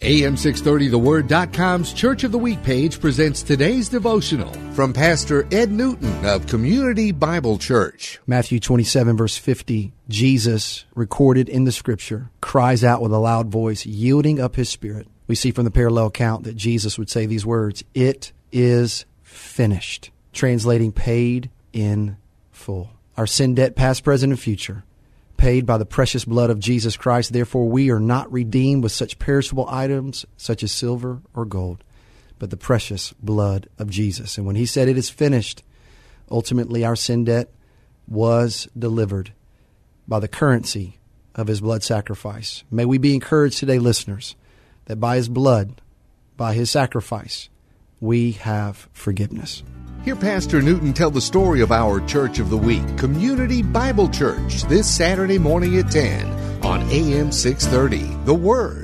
AM630TheWord.com's Church of the Week page presents today's devotional from Pastor Ed Newton of Community Bible Church. Matthew 27, verse 50, Jesus, recorded in the scripture, cries out with a loud voice, yielding up his spirit. We see from the parallel account that Jesus would say these words, It is finished, translating paid in full. Our sin debt, past, present, and future paid by the precious blood of Jesus Christ. Therefore, we are not redeemed with such perishable items such as silver or gold, but the precious blood of Jesus. And when he said it is finished, ultimately our sin debt was delivered by the currency of his blood sacrifice. May we be encouraged today, listeners, that by his blood, by his sacrifice, we have forgiveness. Hear Pastor Newton tell the story of our Church of the Week, Community Bible Church, this Saturday morning at 10 on AM 630. The Word.